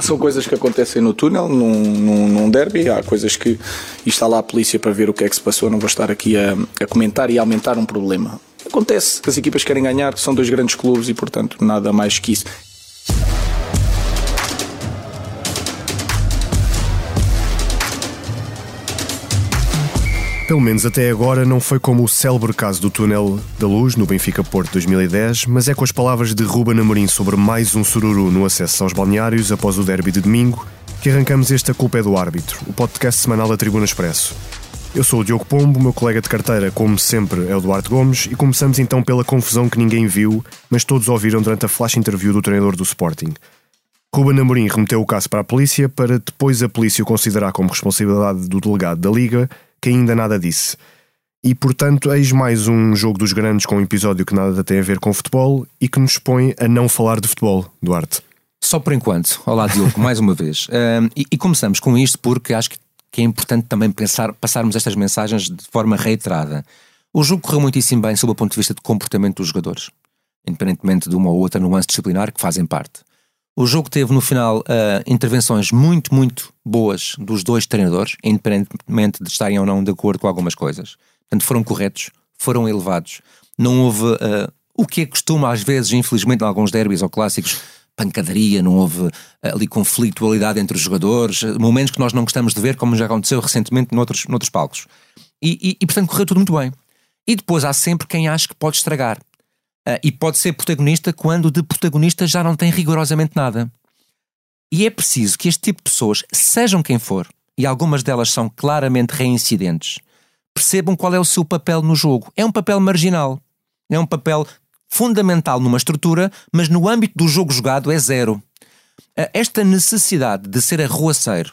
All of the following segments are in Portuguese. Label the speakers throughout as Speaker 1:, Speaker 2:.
Speaker 1: são coisas que acontecem no túnel, num, num, num derby. Há coisas que. E está lá a polícia para ver o que é que se passou. Não vou estar aqui a, a comentar e a aumentar um problema. Acontece que as equipas querem ganhar, são dois grandes clubes e, portanto, nada mais que isso.
Speaker 2: Pelo menos até agora não foi como o célebre caso do túnel da luz no Benfica Porto 2010, mas é com as palavras de Ruben Amorim sobre mais um sururu no acesso aos balneários após o derby de domingo que arrancamos este A Culpa é do Árbitro, o podcast semanal da Tribuna Expresso. Eu sou o Diogo Pombo, meu colega de carteira, como sempre, é o Duarte Gomes, e começamos então pela confusão que ninguém viu, mas todos ouviram durante a flash interview do treinador do Sporting. Ruben Amorim remeteu o caso para a polícia para depois a polícia o considerar como responsabilidade do delegado da Liga que ainda nada disse. E portanto, eis mais um jogo dos grandes com um episódio que nada tem a ver com futebol e que nos põe a não falar de futebol, Duarte.
Speaker 3: Só por enquanto. Olá, Diogo, mais uma vez. Um, e, e, começamos com isto porque acho que, que é importante também pensar, passarmos estas mensagens de forma reiterada. O jogo correu muitíssimo bem sob o ponto de vista de comportamento dos jogadores, independentemente de uma ou outra nuance disciplinar que fazem parte. O jogo teve no final uh, intervenções muito, muito boas dos dois treinadores, independentemente de estarem ou não de acordo com algumas coisas. Portanto, foram corretos, foram elevados. Não houve uh, o que é costuma, às vezes, infelizmente, em alguns derbys ou clássicos, pancadaria, não houve ali conflitualidade entre os jogadores, momentos que nós não gostamos de ver, como já aconteceu recentemente noutros, noutros palcos. E, e, e portanto, correu tudo muito bem. E depois há sempre quem acha que pode estragar. Uh, e pode ser protagonista quando de protagonista já não tem rigorosamente nada. E é preciso que este tipo de pessoas, sejam quem for, e algumas delas são claramente reincidentes, percebam qual é o seu papel no jogo. É um papel marginal. É um papel fundamental numa estrutura, mas no âmbito do jogo jogado é zero. Uh, esta necessidade de ser arruaceiro,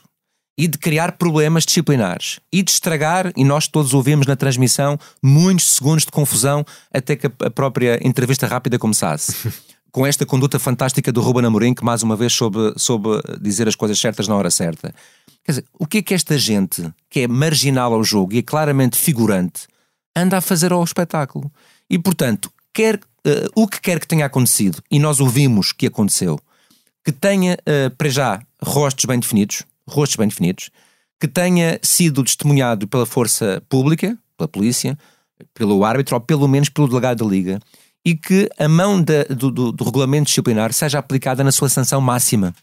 Speaker 3: e de criar problemas disciplinares e de estragar, e nós todos ouvimos na transmissão, muitos segundos de confusão até que a própria entrevista rápida começasse. Com esta conduta fantástica do Ruben Amorim, que mais uma vez soube, soube dizer as coisas certas na hora certa. Quer dizer, o que é que esta gente, que é marginal ao jogo e é claramente figurante, anda a fazer ao espetáculo? E, portanto, quer, uh, o que quer que tenha acontecido, e nós ouvimos que aconteceu, que tenha, uh, para já, rostos bem definidos, rostos bem definidos, que tenha sido testemunhado pela força pública, pela polícia, pelo árbitro ou pelo menos pelo delegado da Liga e que a mão da, do, do, do, regulamento disciplinar seja aplicada na sua sanção máxima.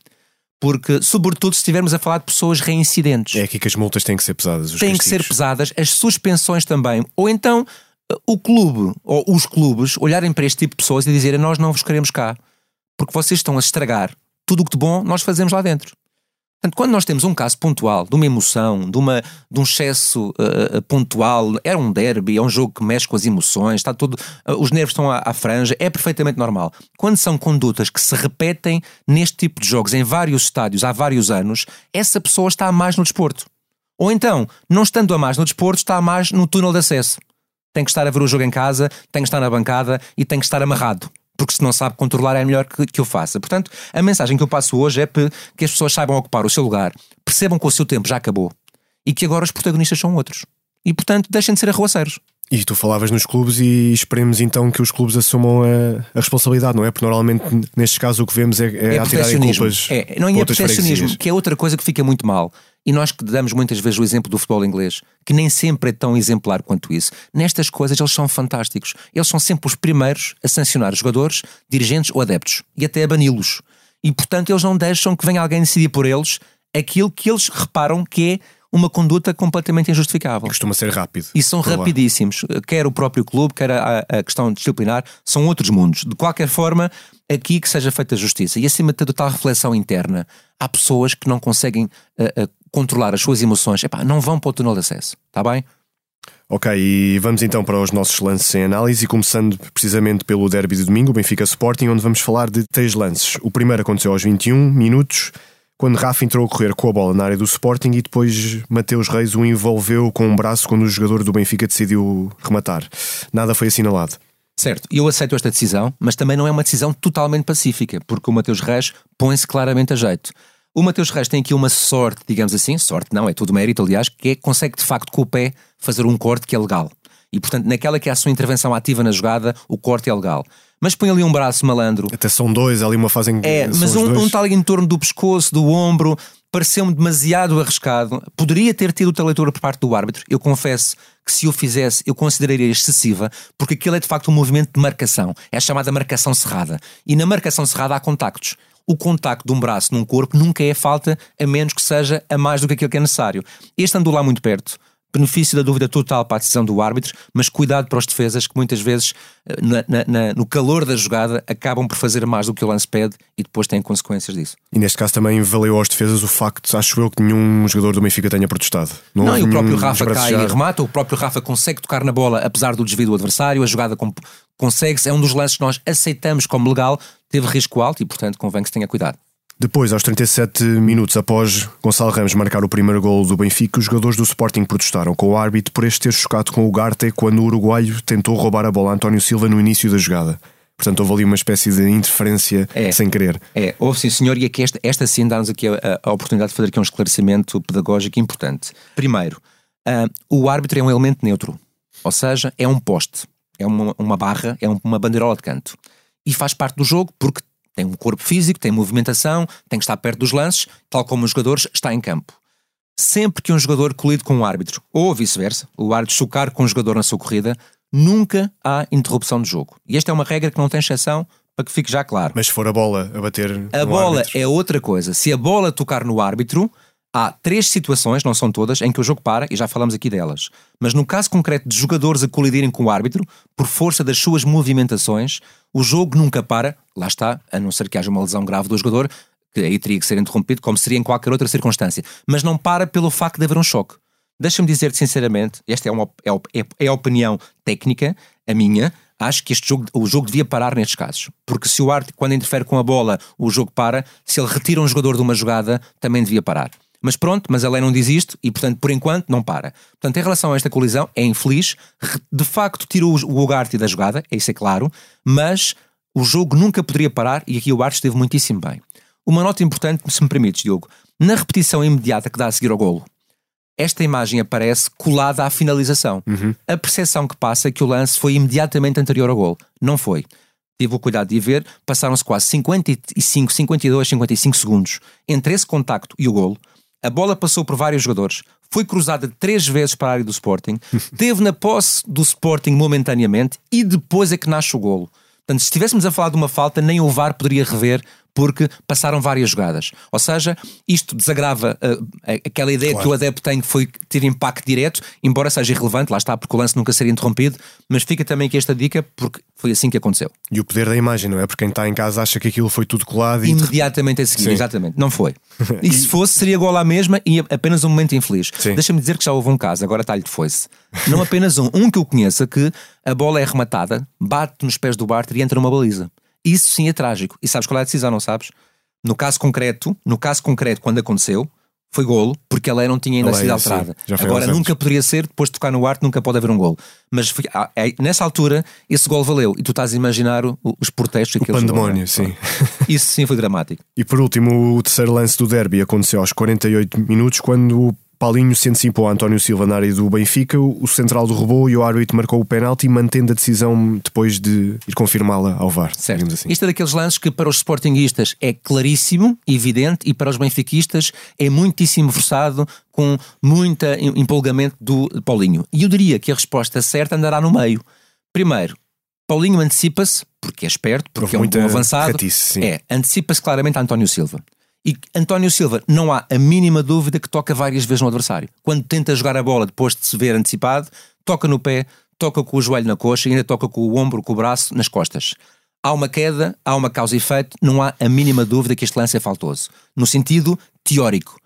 Speaker 3: Porque, sobretudo, se estivermos a falar de pessoas reincidentes.
Speaker 2: É aqui que as multas têm que ser pesadas.
Speaker 3: têm
Speaker 2: castigos.
Speaker 3: que ser pesadas, as suspensões também. Ou então o clube, ou os clubes, olharem para este tipo de pessoas e dizerem: Nós não vos queremos cá, porque vocês estão a estragar tudo o que de bom nós fazemos lá dentro. Portanto, quando nós temos um caso pontual de uma emoção, de, uma, de um excesso uh, pontual, é um derby, é um jogo que mexe com as emoções, está tudo, uh, os nervos estão à, à, franja, é perfeitamente normal. Quando são condutas que se repetem neste tipo de jogos em vários estádios há vários anos, essa pessoa está a mais no desporto. Ou então, não estando a mais no desporto, está a mais no túnel de acesso. Tem que estar a ver o jogo em casa, tem que estar na bancada e tem que estar amarrado porque se não sabe controlar é melhor que, que faça. Portanto, a mensagem que eu passo hoje é que as pessoas saibam ocupar o seu lugar, percebam que o seu tempo já acabou e que agora os protagonistas são outros. E, portanto, deixem de ser arruaceiros.
Speaker 2: E tu falavas nos clubes e esperemos então que os clubes assumam a, a responsabilidade, não é? Porque normalmente nestes casos o que vemos é, é, é a tirar culpas.
Speaker 3: É, não é proteccionismo, que é outra coisa que fica muito mal. E nós que damos muitas vezes o exemplo do futebol inglês, que nem sempre é tão exemplar quanto isso, nestas coisas eles são fantásticos. Eles são sempre os primeiros a sancionar jogadores, dirigentes ou adeptos e até a bani-los. E portanto eles não deixam que venha alguém decidir por eles aquilo que eles reparam que é uma conduta completamente injustificável.
Speaker 2: Costuma ser rápido.
Speaker 3: E são rapidíssimos. Quer o próprio clube, quer a, a, questão disciplinar, são outros mundos. De qualquer forma, aqui que seja feita justiça. E acima de tudo, tal reflexão interna. Há pessoas que não conseguem uh, uh, controlar as suas emoções. Epá, não vão para o túnel de acesso. Está bem?
Speaker 2: Ok, e vamos então para os nossos lances em análise, começando precisamente pelo derby de domingo, Benfica Sporting, onde vamos falar de três lances. O primeiro aconteceu aos 21 minutos, quando Rafa entrou a correr com a bola na área do Sporting e depois Mateus Reis o envolveu com um braço quando o jogador do Benfica decidiu rematar. Nada foi assinalado.
Speaker 3: Certo, eu aceito esta decisão, mas também não é uma decisão totalmente pacífica, porque o Mateus Reis põe-se claramente a jeito. O Mateus Reis tem aqui uma sorte, digamos assim, sorte não, é tudo mérito, aliás, que é, consegue de facto com o pé fazer um corte que é legal. E, portanto, naquela que é a sua intervenção ativa na jogada, o corte é legal. Mas põe ali um braço malandro.
Speaker 2: Até são dois, ali uma fazem.
Speaker 3: É, mas um, um tal em torno do pescoço, do ombro, pareceu-me demasiado arriscado. Poderia ter tido outra leitura por parte do árbitro. Eu confesso que se o fizesse, eu consideraria excessiva, porque aquilo é de facto um movimento de marcação. É a chamada marcação cerrada. E na marcação cerrada há contactos. O contacto de um braço num corpo nunca é falta, a menos que seja a mais do que aquilo que é necessário. Este andou lá muito perto benefício da dúvida total para a decisão do árbitro, mas cuidado para os defesas que muitas vezes, eh, na, na, no calor da jogada, acabam por fazer mais do que o lance pede e depois têm consequências disso.
Speaker 2: E neste caso também valeu aos defesas o facto, acho eu, que nenhum jogador do Benfica tenha protestado.
Speaker 3: Não, Não e o próprio Rafa cai e remata, o próprio Rafa consegue tocar na bola apesar do desvio do adversário, a jogada consegue-se, é um dos lances que nós aceitamos como legal, teve risco alto e portanto convém que se tenha cuidado.
Speaker 2: Depois, aos 37 minutos após Gonçalo Ramos marcar o primeiro gol do Benfica, os jogadores do Sporting protestaram com o árbitro por este ter chocado com o Garte quando o uruguaio tentou roubar a bola a António Silva no início da jogada. Portanto, houve ali uma espécie de interferência é, sem querer.
Speaker 3: É, houve sim, senhor, e aqui esta, esta sim dá-nos aqui a, a, oportunidade de fazer aqui um esclarecimento pedagógico importante. Primeiro, uh, o árbitro é um elemento neutro, ou seja, é um poste, é uma, uma barra, é uma bandeirola de canto. E faz parte do jogo porque tem um corpo físico, tem movimentação, tem que estar perto dos lances, tal como os jogadores, está em campo. Sempre que um jogador colide com um árbitro, ou vice-versa, o árbitro chocar com um jogador na sua corrida, nunca há interrupção de jogo. E esta é uma regra que não tem exceção, para que fique já claro.
Speaker 2: Mas se for a bola a bater.
Speaker 3: A bola árbitro. é outra coisa. Se a bola tocar no árbitro, Há três situações, não são todas, em que o jogo para e já falamos aqui delas. Mas no caso concreto de jogadores a colidirem com o árbitro, por força das suas movimentações, o jogo nunca para, lá está, a não ser que haja uma lesão grave do jogador, que aí teria que ser interrompido, como seria em qualquer outra circunstância. Mas não para pelo facto de haver um choque. Deixa-me dizer-te sinceramente, esta é, uma, é, é, é a opinião técnica, a minha, acho que este jogo, o jogo devia parar nestes casos. Porque se o árbitro, quando interfere com a bola, o jogo para, se ele retira um jogador de uma jogada, também devia parar. Mas pronto, mas a lei não diz isto e, portanto, por enquanto, não para. Portanto, em relação a esta colisão, é infeliz. De facto, tirou o Ugarte da jogada, é isso é claro, mas o jogo nunca poderia parar e aqui o Arte esteve muitíssimo bem. Uma nota importante, se me permites, Diogo. Na repetição imediata que dá a seguir ao golo, esta imagem aparece colada à finalização. Uhum. A percepção que passa é que o lance foi imediatamente anterior ao golo. Não foi. Tive o cuidado de ver, passaram-se quase 55, 52, 55 segundos entre esse contacto e o golo. A bola passou por vários jogadores, foi cruzada três vezes para a área do Sporting, teve na posse do Sporting momentaneamente e depois é que nasce o golo. Portanto, se estivéssemos a falar de uma falta, nem o VAR poderia rever porque passaram várias jogadas. Ou seja, isto desagrava uh, aquela ideia claro. que o adepto tem que foi ter impacto direto, embora seja irrelevante, lá está, porque o lance nunca seria interrompido, mas fica também aqui esta dica porque foi assim que aconteceu.
Speaker 2: E o poder da imagem, não é? Porque quem está em casa acha que aquilo foi tudo colado e.
Speaker 3: Imediatamente a seguir, Sim. exatamente. Não foi. E se fosse, seria gol à mesma e apenas um momento infeliz. Deixa-me dizer que já houve um caso, agora está-lhe de foice. Não apenas um, um que eu conheça, que a bola é rematada, bate nos pés do Barter e entra numa baliza. Isso sim é trágico. E sabes qual é a decisão, não sabes? No caso concreto, no caso concreto, quando aconteceu, foi golo, porque a lei não tinha ainda sido alterada. Agora nunca poderia ser, depois de tocar no arte, nunca pode haver um golo. Mas foi, ah, é, nessa altura, esse gol valeu. E tu estás a imaginar o, os protestos
Speaker 2: O pandemónio, sim.
Speaker 3: Isso sim foi dramático.
Speaker 2: E por último, o terceiro lance do derby aconteceu aos 48 minutos, quando Paulinho se antecipou a António Silva na área do Benfica, o central derrubou e o árbitro marcou o penalti, mantendo a decisão depois de ir confirmá-la ao VAR.
Speaker 3: Certo. Assim. Isto é daqueles lances que para os sportinguistas é claríssimo, evidente, e para os benfiquistas é muitíssimo forçado, com muito empolgamento do Paulinho. E eu diria que a resposta certa andará no meio. Primeiro, Paulinho antecipa-se, porque é esperto, porque Houve é um bom avançado.
Speaker 2: Ratice,
Speaker 3: é, antecipa-se claramente a António Silva. E António Silva, não há a mínima dúvida que toca várias vezes no adversário. Quando tenta jogar a bola depois de se ver antecipado, toca no pé, toca com o joelho na coxa e ainda toca com o ombro, com o braço nas costas. Há uma queda, há uma causa e efeito, não há a mínima dúvida que este lance é faltoso. No sentido teórico.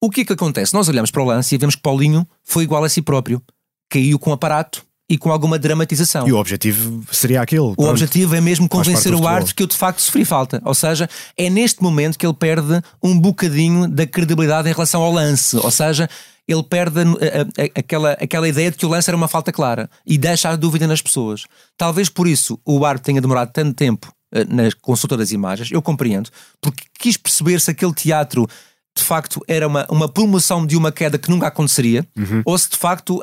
Speaker 3: O que é que acontece? Nós olhamos para o lance e vemos que Paulinho foi igual a si próprio. Caiu com aparato, e com alguma dramatização.
Speaker 2: E o objetivo seria aquele. O
Speaker 3: pronto, objetivo é mesmo convencer o árbitro que eu de facto sofri falta. Ou seja, é neste momento que ele perde um bocadinho da credibilidade em relação ao lance. Ou seja, ele perde a, a, a, aquela, aquela ideia de que o lance era uma falta clara e deixa a dúvida nas pessoas. Talvez por isso o árbitro tenha demorado tanto tempo eh, na consulta das imagens, eu compreendo, porque quis perceber se aquele teatro de facto era uma, uma promoção de uma queda que nunca aconteceria, uhum. ou se de facto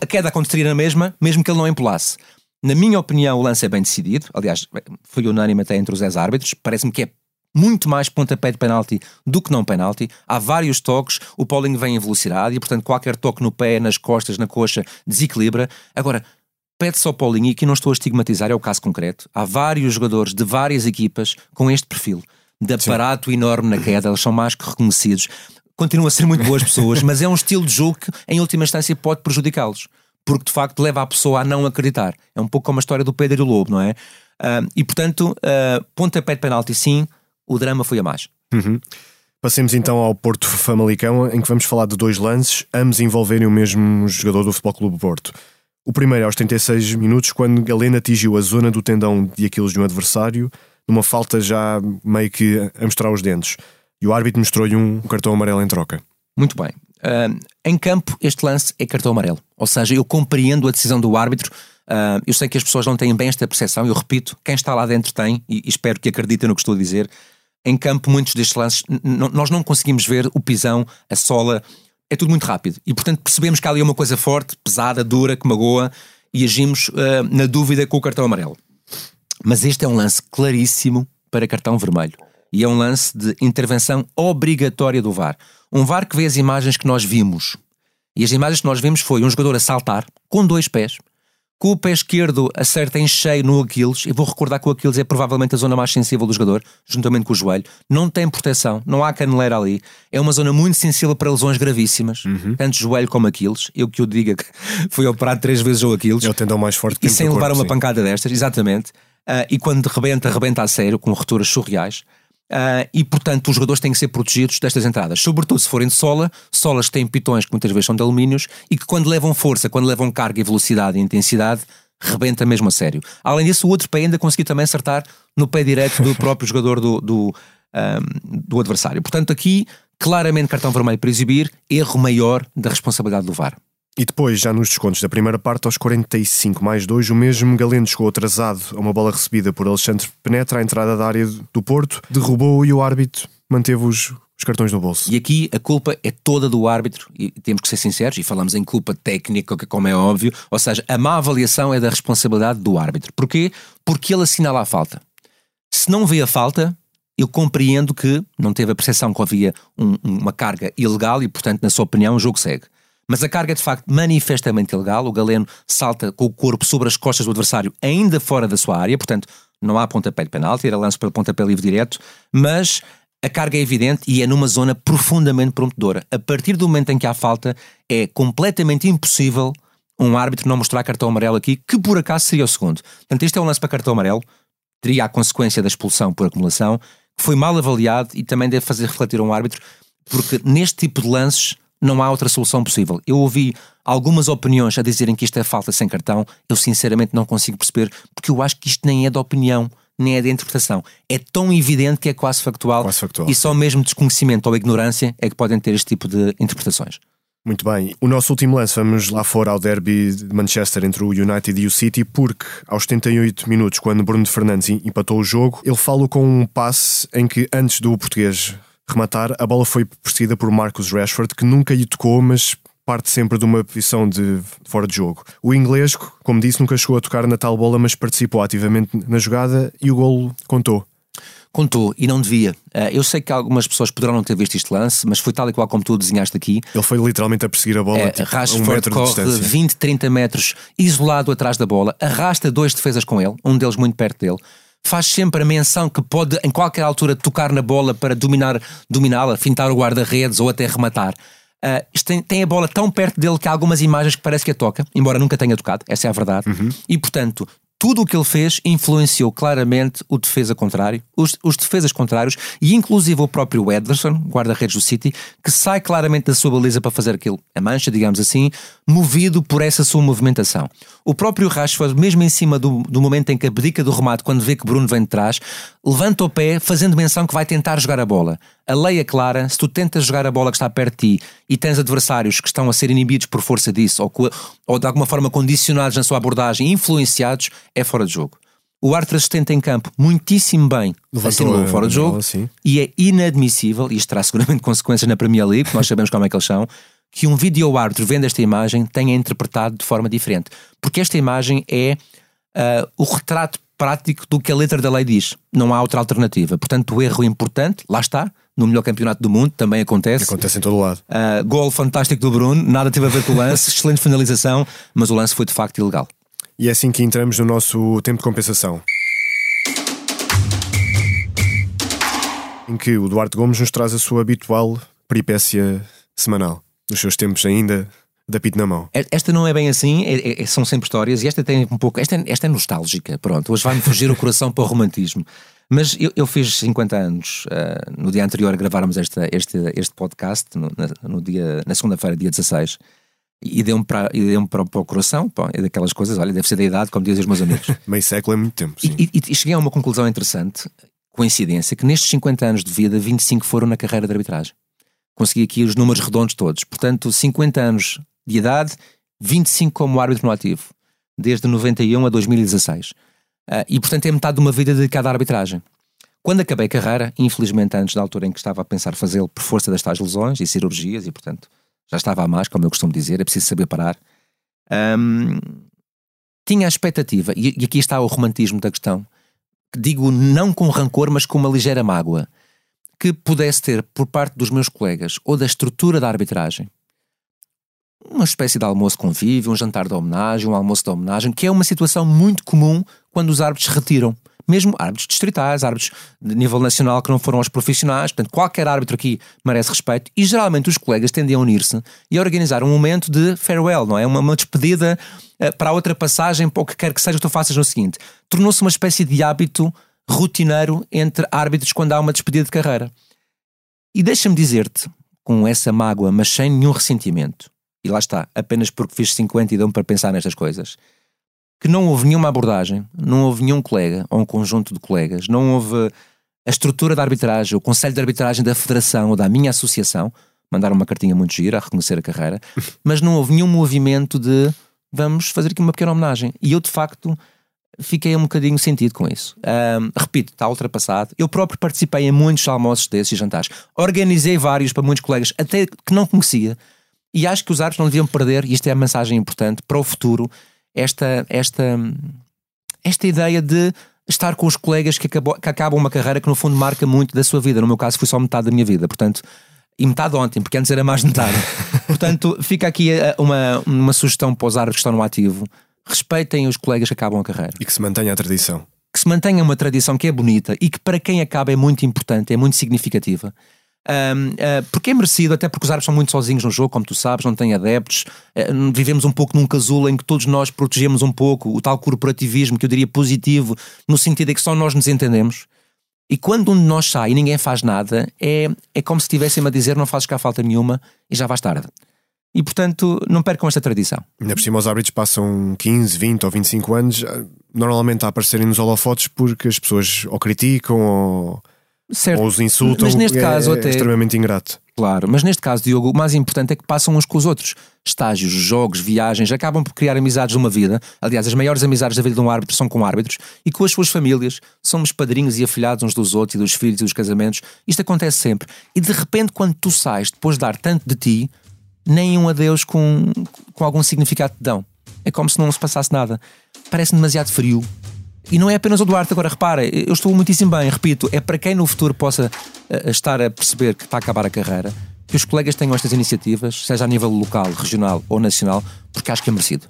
Speaker 3: a queda aconteceria na mesma, mesmo que ele não empolasse. Na minha opinião, o lance é bem decidido. Aliás, foi unânime até entre os 10 árbitros. Parece-me que é muito mais pontapé de penalti do que não penalti. Há vários toques, o Paulinho vem em velocidade e, portanto, qualquer toque no pé, nas costas, na coxa, desequilibra. Agora, pede-se ao Paulinho, e aqui não estou a estigmatizar, é o caso concreto. Há vários jogadores de várias equipas com este perfil de aparato Sim. enorme na queda, eles são mais que reconhecidos. Continuam a ser muito boas pessoas, mas é um estilo de jogo que, em última instância, pode prejudicá-los porque de facto leva a pessoa a não acreditar. É um pouco como a história do Pedro e do Lobo, não é? Uh, e portanto, uh, pontapé de penalti, sim, o drama foi a mais.
Speaker 2: Uhum. Passemos então ao Porto Famalicão, em que vamos falar de dois lances, ambos envolverem o mesmo jogador do Futebol Clube Porto. O primeiro aos 36 minutos, quando Galena atingiu a zona do tendão de Aquiles de um adversário, numa falta já meio que a mostrar os dentes. E o árbitro mostrou-lhe um cartão amarelo em troca.
Speaker 3: Muito bem. Uh, em campo, este lance é cartão amarelo. Ou seja, eu compreendo a decisão do árbitro. Uh, eu sei que as pessoas não têm bem esta percepção. Eu repito, quem está lá dentro tem, e, espero que acreditem no que estou a dizer. Em campo, muitos destes lances, nós não conseguimos ver o pisão, a sola, é tudo muito rápido. E portanto percebemos que há ali uma coisa forte, pesada, dura, que magoa, e agimos uh, na dúvida com o cartão amarelo. Mas este é um lance claríssimo para cartão vermelho. E é um lance de intervenção obrigatória do VAR. Um VAR que vê as imagens que nós vimos. E as imagens que nós vimos foi um jogador a saltar com dois pés, com o pé esquerdo acerta em cheio no Aquiles, e vou recordar que o Aquiles é provavelmente a zona mais sensível do jogador, juntamente com o joelho, não tem proteção, não há caneleira ali, é uma zona muito sensível para lesões gravíssimas, uhum. tanto joelho como Aquiles, eu que eu diga que fui operado três vezes o Aquiles.
Speaker 2: É o tendão mais forte que
Speaker 3: E sem levar corpo, uma sim. pancada destas, exatamente, uh, e quando rebenta, rebenta a sério, com rupturas surreais. Uh, e portanto os jogadores têm que ser protegidos destas entradas, sobretudo se forem de sola, solas que têm pitões que muitas vezes são de alumínios e que quando levam força, quando levam carga e velocidade e intensidade, rebenta mesmo a sério. Além disso, o outro pé ainda conseguiu também acertar no pé direito do próprio jogador do, do, um, do adversário. Portanto, aqui claramente cartão vermelho para exibir, erro maior da responsabilidade do VAR.
Speaker 2: E depois, já nos descontos da primeira parte, aos 45 mais 2, o mesmo Galeno chegou atrasado a uma bola recebida por Alexandre Penetra à entrada da área do Porto, derrubou e o árbitro manteve os, os cartões no bolso.
Speaker 3: E aqui a culpa é toda do árbitro, e temos que ser sinceros, e falamos em culpa técnica, como é óbvio, ou seja, a má avaliação é da responsabilidade do árbitro. Porquê? Porque ele assinala a falta. Se não vê a falta, eu compreendo que não teve a percepção que havia um, uma carga ilegal e, portanto, na sua opinião, o jogo segue. Mas a carga é de facto manifestamente ilegal. O Galeno salta com o corpo sobre as costas do adversário, ainda fora da sua área, portanto, não há pontapé de penalti, era lance para pontapé livre direto, mas a carga é evidente e é numa zona profundamente prometedora. A partir do momento em que há falta, é completamente impossível um árbitro não mostrar cartão amarelo aqui, que por acaso seria o segundo. Portanto, este é um lance para cartão amarelo, teria a consequência da expulsão por acumulação, que foi mal avaliado e também deve fazer refletir um árbitro, porque neste tipo de lances não há outra solução possível. Eu ouvi algumas opiniões a dizerem que isto é falta sem cartão, eu sinceramente não consigo perceber, porque eu acho que isto nem é de opinião, nem é de interpretação. É tão evidente que é quase factual,
Speaker 2: quase factual.
Speaker 3: e só mesmo desconhecimento ou ignorância é que podem ter este tipo de interpretações.
Speaker 2: Muito bem. O nosso último lance, vamos lá fora ao derby de Manchester entre o United e o City, porque aos 78 minutos, quando Bruno Fernandes empatou o jogo, ele falou com um passe em que antes do português rematar, a bola foi perseguida por Marcus Rashford, que nunca lhe tocou, mas parte sempre de uma posição de fora de jogo. O inglês, como disse, nunca chegou a tocar na tal bola, mas participou ativamente na jogada e o golo contou.
Speaker 3: Contou e não devia. Eh, eu sei que algumas pessoas poderão não ter visto este lance, mas foi tal e qual como tu desenhaste aqui.
Speaker 2: Ele foi literalmente a perseguir a bola. É, tipo, Rashford um metro corre
Speaker 3: 20, 30 metros isolado atrás da bola, arrasta dois defesas com ele, um deles muito perto dele faz sempre a menção que pode, em qualquer altura, tocar na bola para dominar, dominá-la, fintar o guarda-redes ou até rematar. Uh, tem, tem, a bola tão perto dele que há algumas imagens que parece que a toca, embora nunca tenha tocado, essa é a verdade. Uhum. E portanto, tudo o que ele fez influenciou claramente o defesa contrário, os, os defesas contrários e inclusive o próprio Ederson, guarda-redes do City, que sai claramente da sua baliza para fazer aquilo, a mancha, digamos assim, movido por essa sua movimentação. O próprio Rashford, mesmo em cima do, do momento em que abdica do remate, quando vê que Bruno vem de trás, levanta o pé, fazendo menção que vai tentar jogar a bola. A lei é clara, se tu tentas jogar a bola que está perto de ti e tens adversários que estão a ser inibidos por força disso ou, ou de alguma forma condicionados na sua abordagem, influenciados, é fora de jogo. O árbitro assistente em campo, muitíssimo bem, assinou fora de jogo.
Speaker 2: Sim.
Speaker 3: E é inadmissível, e isto terá seguramente consequências na Premier League, nós sabemos como é que eles são, que um vídeo árbitro vendo esta imagem tenha interpretado de forma diferente. Porque esta imagem é uh, o retrato prático do que a letra da lei diz. Não há outra alternativa. Portanto, o erro importante, lá está, no melhor campeonato do mundo, também acontece.
Speaker 2: Acontece em todo o lado.
Speaker 3: Uh, gol fantástico do Bruno, nada teve a ver com o lance, excelente finalização, mas o lance foi de facto ilegal.
Speaker 2: E é assim que entramos no nosso tempo de compensação. Em que o Duarte Gomes nos traz a sua habitual peripécia semanal, nos seus tempos ainda da pito na mão.
Speaker 3: Esta não é bem assim, é, é, são sempre histórias e esta tem um pouco. Esta, esta é nostálgica, pronto. Hoje vai-me fugir o coração para o romantismo. Mas eu, eu fiz 50 anos uh, no dia anterior a gravarmos esta, este, este podcast, no, na, no dia, na segunda-feira, dia 16 e deu-me para, deu para, para, o coração, pá, é daquelas coisas, olha, deve ser da idade, como dizem os meus amigos.
Speaker 2: Meio século é muito tempo, sim.
Speaker 3: E, e, e, cheguei a uma conclusão interessante, coincidência, que nestes 50 anos de vida, 25 foram na carreira de arbitragem. Consegui aqui os números redondos todos. Portanto, 50 anos de idade, 25 como árbitro no ativo, desde 91 a 2016. Uh, ah, e, portanto, é metade de uma vida dedicada à arbitragem. Quando acabei a carreira, infelizmente antes da altura em que estava a pensar fazê-lo por força das tais lesões e cirurgias, e portanto já estava a mais, como eu costumo dizer, é preciso saber parar. Um, tinha a expectativa, e, e aqui está o romantismo da questão, que digo não com rancor, mas com uma ligeira mágoa, que pudesse ter por parte dos meus colegas ou da estrutura da arbitragem uma espécie de almoço convívio, um jantar de homenagem, um almoço de homenagem, que é uma situação muito comum quando os árbitros retiram mesmo árbitros distritais, árbitros de nível nacional que não foram aos profissionais, portanto, qualquer árbitro aqui merece respeito e geralmente os colegas tendem a unir-se e a organizar um momento de farewell, não é? Uma, uma despedida uh, para a outra passagem, para o que quer que seja que tu faças no seguinte. Tornou-se uma espécie de hábito rotineiro entre árbitros quando há uma despedida de carreira. E deixa-me dizer-te, com essa mágoa, mas sem nenhum ressentimento, e lá está, apenas porque fiz 50 e dão para pensar nestas coisas que não houve nenhuma abordagem, não houve nenhum colega ou um conjunto de colegas, não houve a estrutura da arbitragem, o conselho de arbitragem da federação ou da minha associação, mandaram uma cartinha muito gira a reconhecer a carreira, mas não houve nenhum movimento de vamos fazer aqui uma pequena homenagem. E eu, de facto, fiquei um bocadinho sentido com isso. Um, repito, está ultrapassado. Eu próprio participei em muitos almoços desses e jantares. Organizei vários para muitos colegas, até que não conhecia. E acho que os árbitros não deviam perder, e isto é a mensagem importante para o futuro, esta, esta, esta ideia de estar com os colegas que, acabou, que acabam uma carreira que no fundo marca muito da sua vida. No meu caso foi só metade da minha vida, portanto, e metade ontem, porque antes era mais de metade. portanto, fica aqui eh, uma, uma sugestão para os árbitros que estão no ativo. Respeitem os colegas que acabam a carreira.
Speaker 2: E que se mantenha a tradição.
Speaker 3: Que se mantenha uma tradição que é bonita e que para quem acaba é muito importante, é muito significativa. Um, uh, ah, porque é merecido, até porque os árabes são muito sozinhos no jogo, como tu sabes, não têm adeptos. Uh, vivemos um pouco num casulo em que todos nós protegemos um pouco o tal corporativismo que eu diria positivo, no sentido de que só nós nos entendemos. E quando um de nós sai e ninguém faz nada, é, é como se estivessem a dizer: não fazes cá falta nenhuma e já vais tarde. E portanto, não percam esta tradição.
Speaker 2: Ainda por cima, os árbitros passam 15, 20 ou 25 anos, ah, normalmente a aparecerem nos holofotes porque as pessoas ou criticam ou certo. ou os insultam, mas neste é, caso é até... extremamente ingrato.
Speaker 3: Claro, mas neste caso, Diogo, o mais importante é que passam uns com os outros. Estágios, jogos, viagens, acabam por criar amizades de uma vida. Aliás, as maiores amizades da vida de um árbitro são com árbitros e com as suas famílias. Somos padrinhos e afilhados uns dos outros e dos filhos e dos casamentos. Isto acontece sempre. E de repente, quando tu sais, depois de dar tanto de ti, nem um adeus com, com algum significado te dão. É como se não se passasse nada. Parece demasiado frio, e não é apenas o Duarte, agora repara, eu estou muitíssimo bem, repito, é para quem no futuro possa uh, estar a perceber que está a acabar a carreira, que os colegas tenham estas iniciativas, seja a nível local, regional ou nacional, porque acho que é merecido.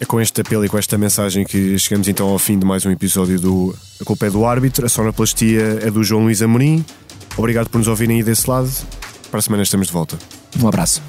Speaker 2: É com este apelo e com esta mensagem que chegamos então ao fim de mais um episódio do A Culpa é do Árbitro. A sonoplastia é do João Luís Amorim. Obrigado por nos ouvirem aí desse lado. Para a semana estamos de volta.
Speaker 3: Um abraço.